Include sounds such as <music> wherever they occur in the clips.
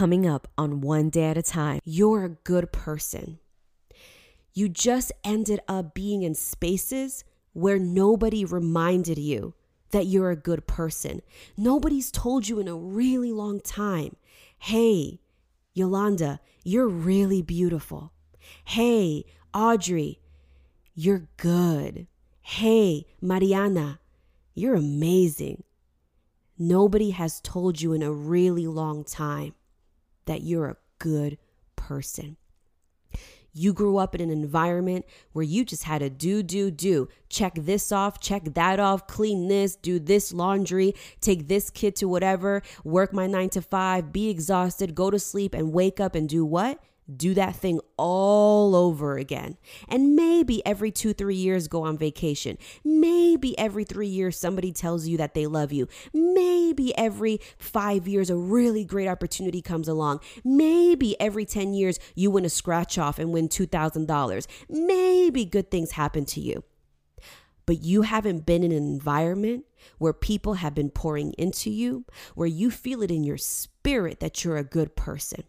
Coming up on One Day at a Time, you're a good person. You just ended up being in spaces where nobody reminded you that you're a good person. Nobody's told you in a really long time, hey, Yolanda, you're really beautiful. Hey, Audrey, you're good. Hey, Mariana, you're amazing. Nobody has told you in a really long time that you're a good person. You grew up in an environment where you just had to do, do, do. Check this off, check that off, clean this, do this laundry, take this kid to whatever, work my nine to five, be exhausted, go to sleep, and wake up and do what? Do that thing all over again. And maybe every two, three years go on vacation. Maybe every three years somebody tells you that they love you. Maybe every five years a really great opportunity comes along. Maybe every 10 years you win a scratch off and win $2,000. Maybe good things happen to you. But you haven't been in an environment where people have been pouring into you, where you feel it in your spirit that you're a good person.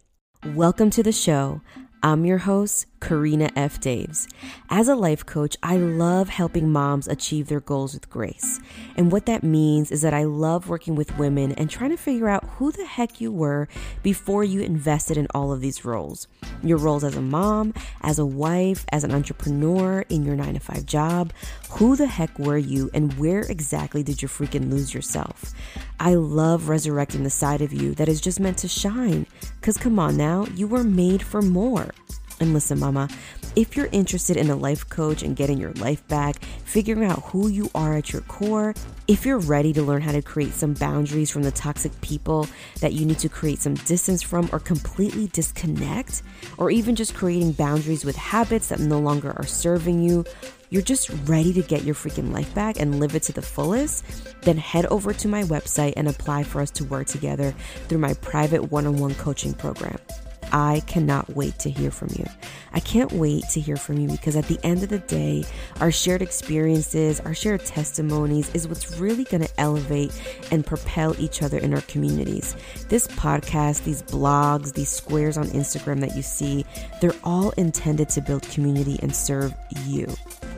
Welcome to the show. I'm your host, Karina F. Daves. As a life coach, I love helping moms achieve their goals with grace. And what that means is that I love working with women and trying to figure out who the heck you were before you invested in all of these roles. Your roles as a mom, as a wife, as an entrepreneur, in your nine to five job. Who the heck were you and where exactly did you freaking lose yourself? I love resurrecting the side of you that is just meant to shine. Because come on now, you were made for more. And listen, mama, if you're interested in a life coach and getting your life back, figuring out who you are at your core, if you're ready to learn how to create some boundaries from the toxic people that you need to create some distance from or completely disconnect, or even just creating boundaries with habits that no longer are serving you, you're just ready to get your freaking life back and live it to the fullest, then head over to my website and apply for us to work together through my private one on one coaching program. I cannot wait to hear from you. I can't wait to hear from you because at the end of the day, our shared experiences, our shared testimonies is what's really going to elevate and propel each other in our communities. This podcast, these blogs, these squares on Instagram that you see, they're all intended to build community and serve you.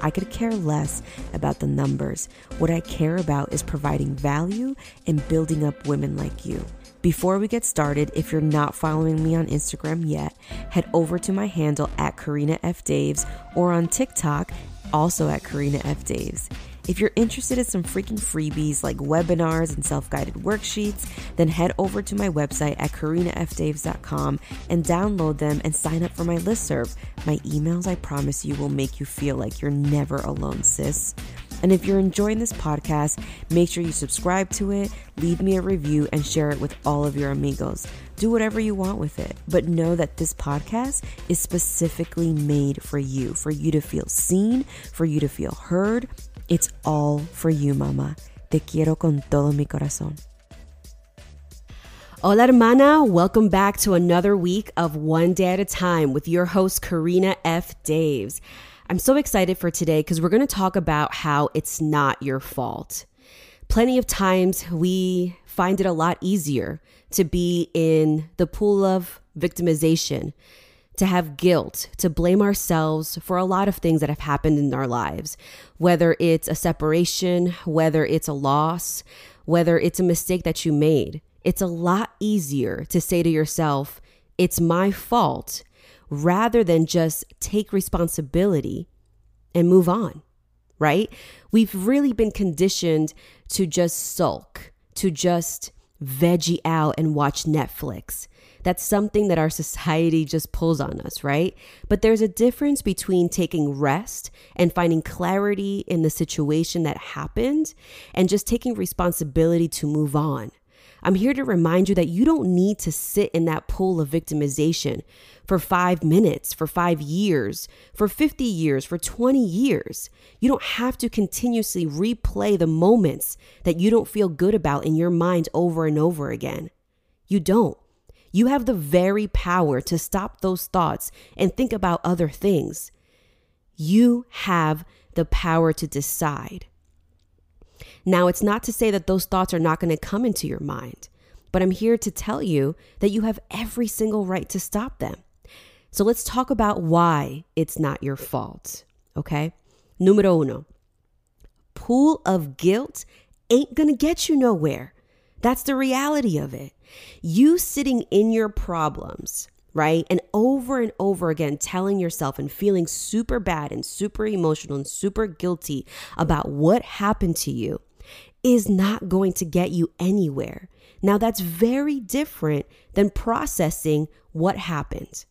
I could care less about the numbers. What I care about is providing value and building up women like you. Before we get started, if you're not following me on Instagram yet, head over to my handle at Karina F. Daves or on TikTok, also at Karina F. Daves. If you're interested in some freaking freebies like webinars and self guided worksheets, then head over to my website at karinafdaves.com and download them and sign up for my listserv. My emails, I promise you, will make you feel like you're never alone, sis. And if you're enjoying this podcast, make sure you subscribe to it, leave me a review, and share it with all of your amigos. Do whatever you want with it, but know that this podcast is specifically made for you, for you to feel seen, for you to feel heard. It's all for you, mama. Te quiero con todo mi corazón. Hola, hermana. Welcome back to another week of One Day at a Time with your host, Karina F. Daves. I'm so excited for today because we're going to talk about how it's not your fault. Plenty of times we find it a lot easier to be in the pool of victimization, to have guilt, to blame ourselves for a lot of things that have happened in our lives, whether it's a separation, whether it's a loss, whether it's a mistake that you made. It's a lot easier to say to yourself, it's my fault rather than just take responsibility and move on, right? We've really been conditioned to just sulk, to just veggie out and watch Netflix. That's something that our society just pulls on us, right? But there's a difference between taking rest and finding clarity in the situation that happened and just taking responsibility to move on. I'm here to remind you that you don't need to sit in that pool of victimization for five minutes, for five years, for 50 years, for 20 years. You don't have to continuously replay the moments that you don't feel good about in your mind over and over again. You don't. You have the very power to stop those thoughts and think about other things. You have the power to decide. Now, it's not to say that those thoughts are not going to come into your mind, But I'm here to tell you that you have every single right to stop them. So let's talk about why it's not your fault. Okay. Numero uno pool of guilt ain't gonna get you nowhere. That's the reality of it. You sitting in your problems, right? And over and over again telling yourself and feeling super bad and super emotional and super guilty about what happened to you is not going to get you anywhere. Now, that's very different than processing what happened.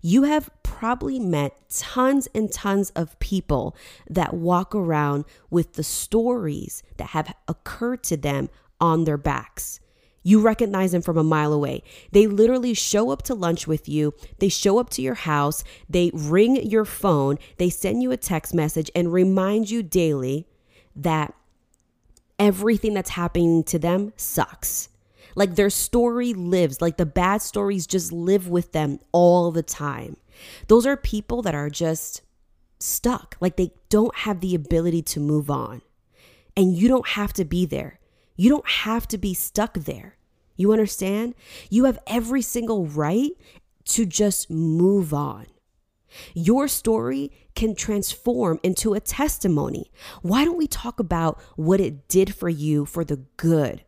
You have probably met tons and tons of people that walk around with the stories that have occurred to them on their backs. You recognize them from a mile away. They literally show up to lunch with you. They show up to your house. They ring your phone. They send you a text message and remind you daily that everything that's happening to them sucks. Like their story lives, like the bad stories just live with them all the time. Those are people that are just stuck, like they don't have the ability to move on. And you don't have to be there. You don't have to be stuck there. You understand? You have every single right to just move on. Your story can transform into a testimony. Why don't we talk about what it did for you for the good?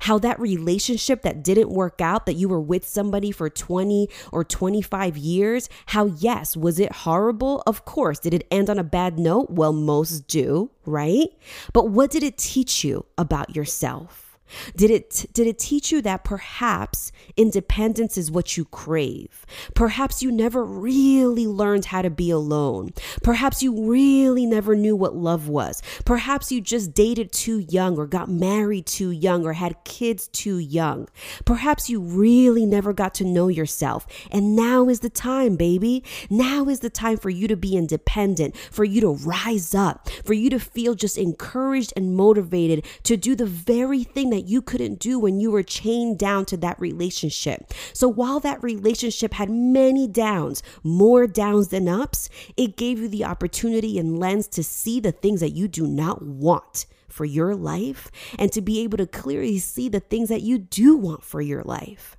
How that relationship that didn't work out, that you were with somebody for 20 or 25 years, how, yes, was it horrible? Of course. Did it end on a bad note? Well, most do, right? But what did it teach you about yourself? Did it did it teach you that perhaps independence is what you crave? Perhaps you never really learned how to be alone. Perhaps you really never knew what love was. Perhaps you just dated too young or got married too young or had kids too young. Perhaps you really never got to know yourself. And now is the time, baby. Now is the time for you to be independent, for you to rise up, for you to feel just encouraged and motivated to do the very thing that that you couldn't do when you were chained down to that relationship. So while that relationship had many downs, more downs than ups, it gave you the opportunity and lens to see the things that you do not want for your life and to be able to clearly see the things that you do want for your life.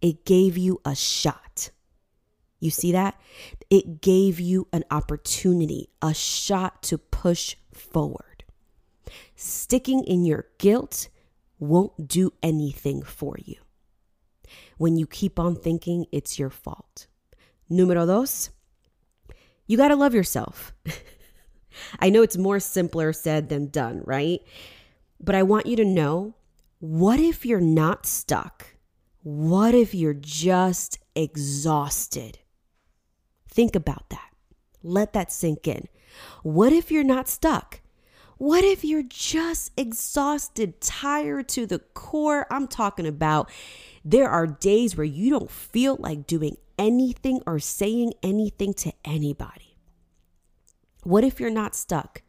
It gave you a shot. You see that? It gave you an opportunity, a shot to push forward. Sticking in your guilt won't do anything for you when you keep on thinking it's your fault. Número dos, you got to love yourself. <laughs> I know it's more simpler said than done, right? But I want you to know what if you're not stuck? What if you're just exhausted? Think about that. Let that sink in. What if you're not stuck? What if you're just exhausted, tired to the core? I'm talking about there are days where you don't feel like doing anything or saying anything to anybody. What if you're not stuck?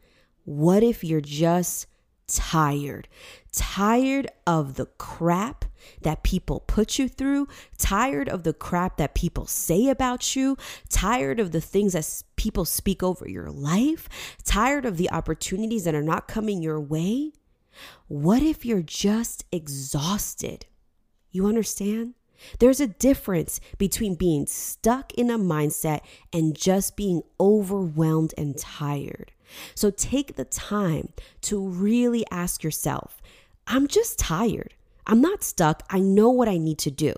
What if you're just tired? Tired of the crap that people put you through, tired of the crap that people say about you, tired of the things that people speak over your life, tired of the opportunities that are not coming your way. What if you're just exhausted? You understand? There's a difference between being stuck in a mindset and just being overwhelmed and tired. So take the time to really ask yourself I'm just tired. I'm not stuck. I know what I need to do.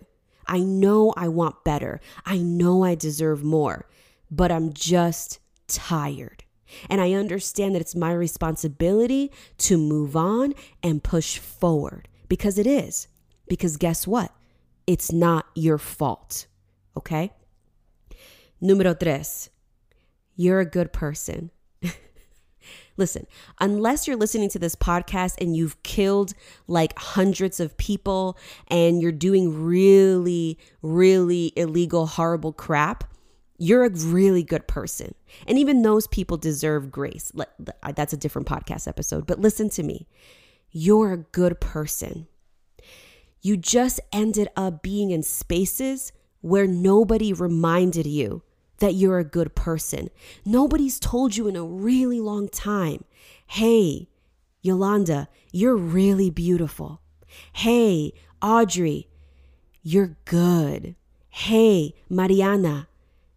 I know I want better. I know I deserve more, but I'm just tired. And I understand that it's my responsibility to move on and push forward because it is. Because guess what? It's not your fault. Okay? Número tres, you're a good person. Listen, unless you're listening to this podcast and you've killed like hundreds of people and you're doing really, really illegal, horrible crap, you're a really good person. And even those people deserve grace. That's a different podcast episode. But listen to me you're a good person. You just ended up being in spaces where nobody reminded you that you're a good person. Nobody's told you in a really long time, hey, Yolanda, you're really beautiful. Hey, Audrey, you're good. Hey, Mariana,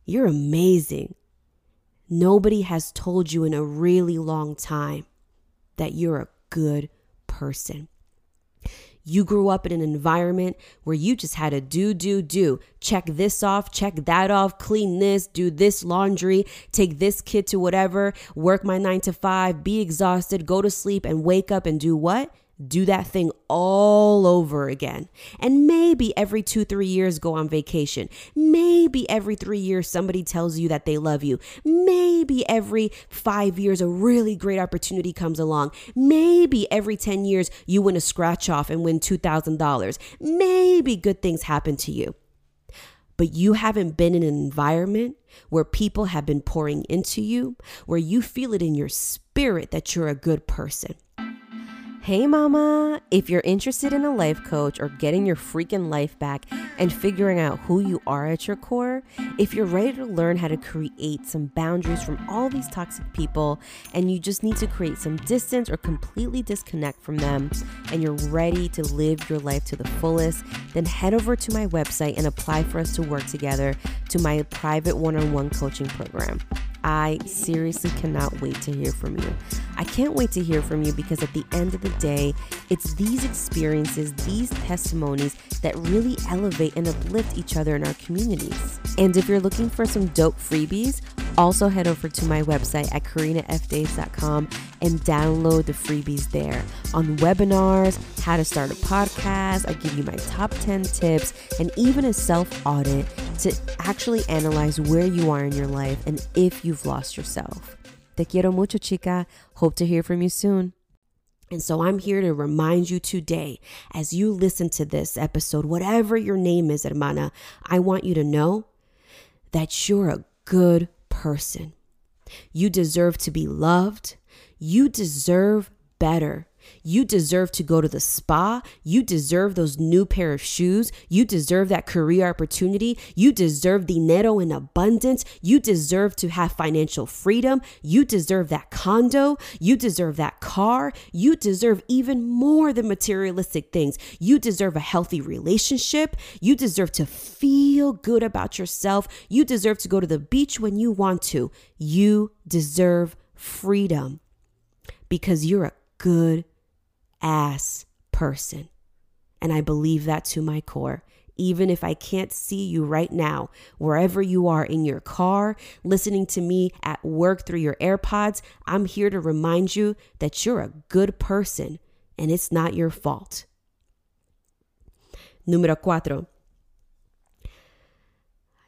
you're amazing. Nobody has told you in a really long time that you're a good person. You grew up in an environment where you just had to do, do, do. Check this off, check that off, clean this, do this laundry, take this kid to whatever, work my nine to five, be exhausted, go to sleep, and wake up and do what? Do that thing all over again. And maybe every two, three years go on vacation. Maybe every three years somebody tells you that they love you. Maybe every five years a really great opportunity comes along. Maybe every 10 years you win a scratch off and win $2,000. Maybe good things happen to you. But you haven't been in an environment where people have been pouring into you, where you feel it in your spirit that you're a good person. Hey, mama! If you're interested in a life coach or getting your freaking life back and figuring out who you are at your core, if you're ready to learn how to create some boundaries from all these toxic people and you just need to create some distance or completely disconnect from them, and you're ready to live your life to the fullest, then head over to my website and apply for us to work together to my private one on one coaching program. I seriously cannot wait to hear from you. I can't wait to hear from you because at the end of the day, it's these experiences, these testimonies that really elevate and uplift each other in our communities. And if you're looking for some dope freebies, also head over to my website at karinafdaves.com and download the freebies there on webinars, how to start a podcast. I give you my top 10 tips and even a self audit to actually analyze where you are in your life and if you've lost yourself. Te quiero mucho, chica. Hope to hear from you soon. And so I'm here to remind you today, as you listen to this episode, whatever your name is, hermana, I want you to know that you're a good person. You deserve to be loved. You deserve better. You deserve to go to the spa. You deserve those new pair of shoes. You deserve that career opportunity. You deserve dinero in abundance. You deserve to have financial freedom. You deserve that condo. You deserve that car. You deserve even more than materialistic things. You deserve a healthy relationship. You deserve to feel good about yourself. You deserve to go to the beach when you want to. You deserve freedom because you're a good ass person. And I believe that to my core. Even if I can't see you right now, wherever you are in your car, listening to me at work through your AirPods, I'm here to remind you that you're a good person and it's not your fault. Número cuatro.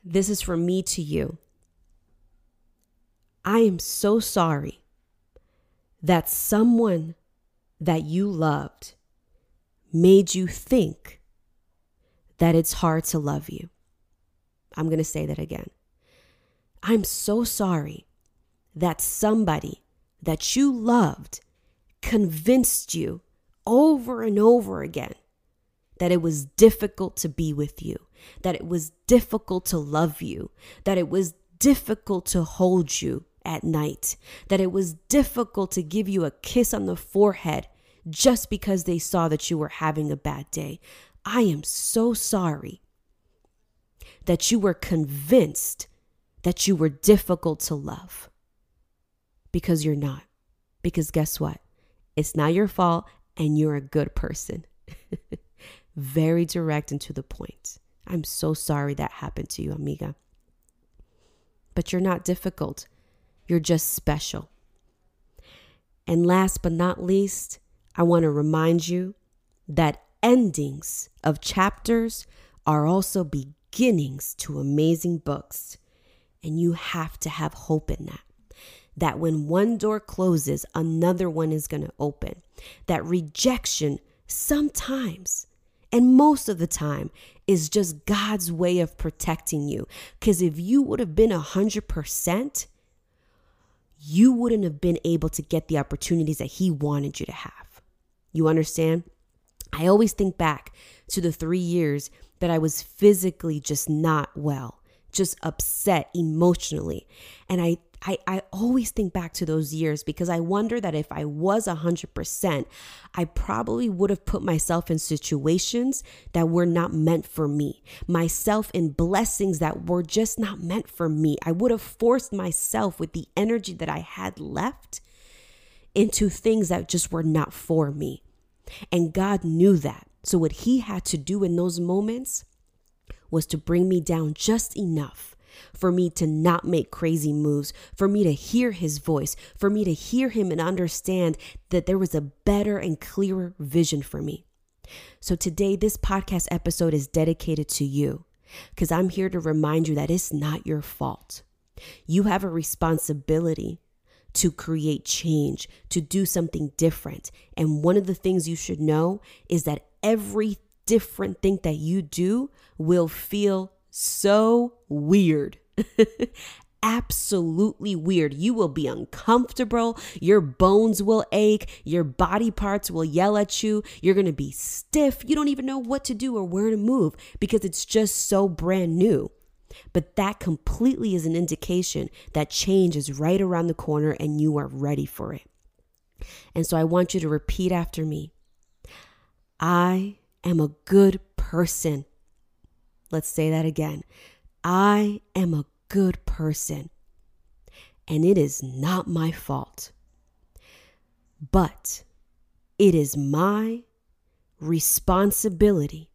This is from me to you. I am so sorry that someone that you loved made you think that it's hard to love you. I'm going to say that again. I'm so sorry that somebody that you loved convinced you over and over again that it was difficult to be with you, that it was difficult to love you, that it was difficult to hold you, at night, that it was difficult to give you a kiss on the forehead just because they saw that you were having a bad day. I am so sorry that you were convinced that you were difficult to love because you're not. Because guess what? It's not your fault and you're a good person. <laughs> Very direct and to the point. I'm so sorry that happened to you, amiga. But you're not difficult. You're just special. And last but not least, I want to remind you that endings of chapters are also beginnings to amazing books. And you have to have hope in that. That when one door closes, another one is going to open. That rejection sometimes and most of the time is just God's way of protecting you. Because if you would have been 100%, you wouldn't have been able to get the opportunities that he wanted you to have. You understand? I always think back to the three years that I was physically just not well, just upset emotionally. And I I, I always think back to those years because I wonder that if I was 100%, I probably would have put myself in situations that were not meant for me, myself in blessings that were just not meant for me. I would have forced myself with the energy that I had left into things that just were not for me. And God knew that. So, what He had to do in those moments was to bring me down just enough for me to not make crazy moves, for me to hear his voice, for me to hear him and understand that there was a better and clearer vision for me. So today, this podcast episode is dedicated to you because I'm here to remind you that it's not your fault. You have a responsibility to create change, to do something different. And one of the things you should know is that every different thing that you do will feel so weird. <laughs> Absolutely weird. You will be uncomfortable. Your bones will ache. Your body parts will yell at you. You're going to be stiff. You don't even know what to do or where to move because it's just so brand new. But that completely is an indication that change is right around the corner and you are ready for it. And so I want you to repeat after me I am a good person. Let's say that again. I am a good person, and it is not my fault. But it is my responsibility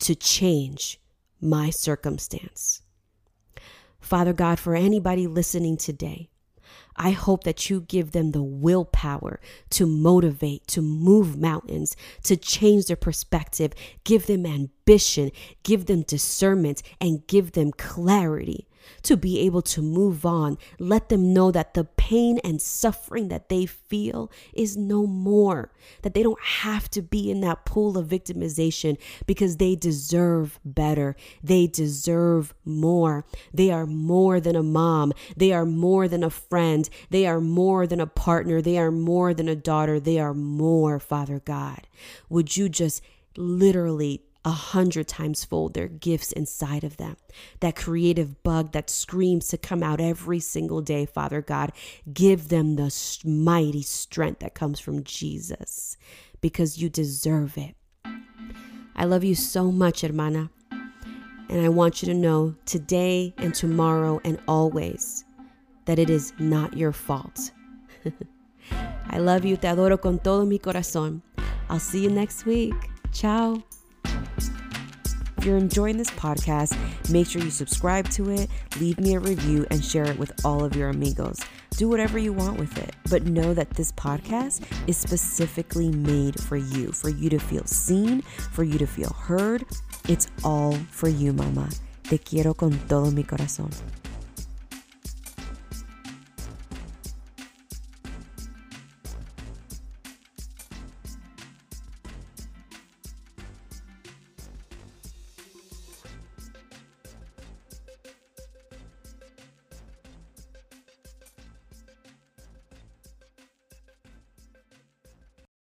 to change my circumstance. Father God, for anybody listening today I hope that you give them the willpower to motivate, to move mountains, to change their perspective, give them ambition, give them discernment, and give them clarity to be able to move on. Let them know that the pain and suffering that they feel is no more, that they don't have to be in that pool of victimization because they deserve better. They deserve more. They are more than a mom. They are more than a friend. They are more than a partner. They are more than a daughter. They are more, Father God. Would you just literally a hundred times fold their gifts inside of them. That creative bug that screams to come out every single day, Father God, give them the mighty strength that comes from Jesus because you deserve it. I love you so much, hermana. And I want you to know today and tomorrow and always that it is not your fault. <laughs> I love you. Te adoro con todo mi corazón. I'll see you next week. Ciao. If you're enjoying this podcast, make sure you subscribe to it, leave me a review, and share it with all of your amigos. Do whatever you want with it, but know that this podcast is specifically made for you, for you to feel seen, for you to feel heard. It's all for you, mama. Te quiero con todo mi corazón.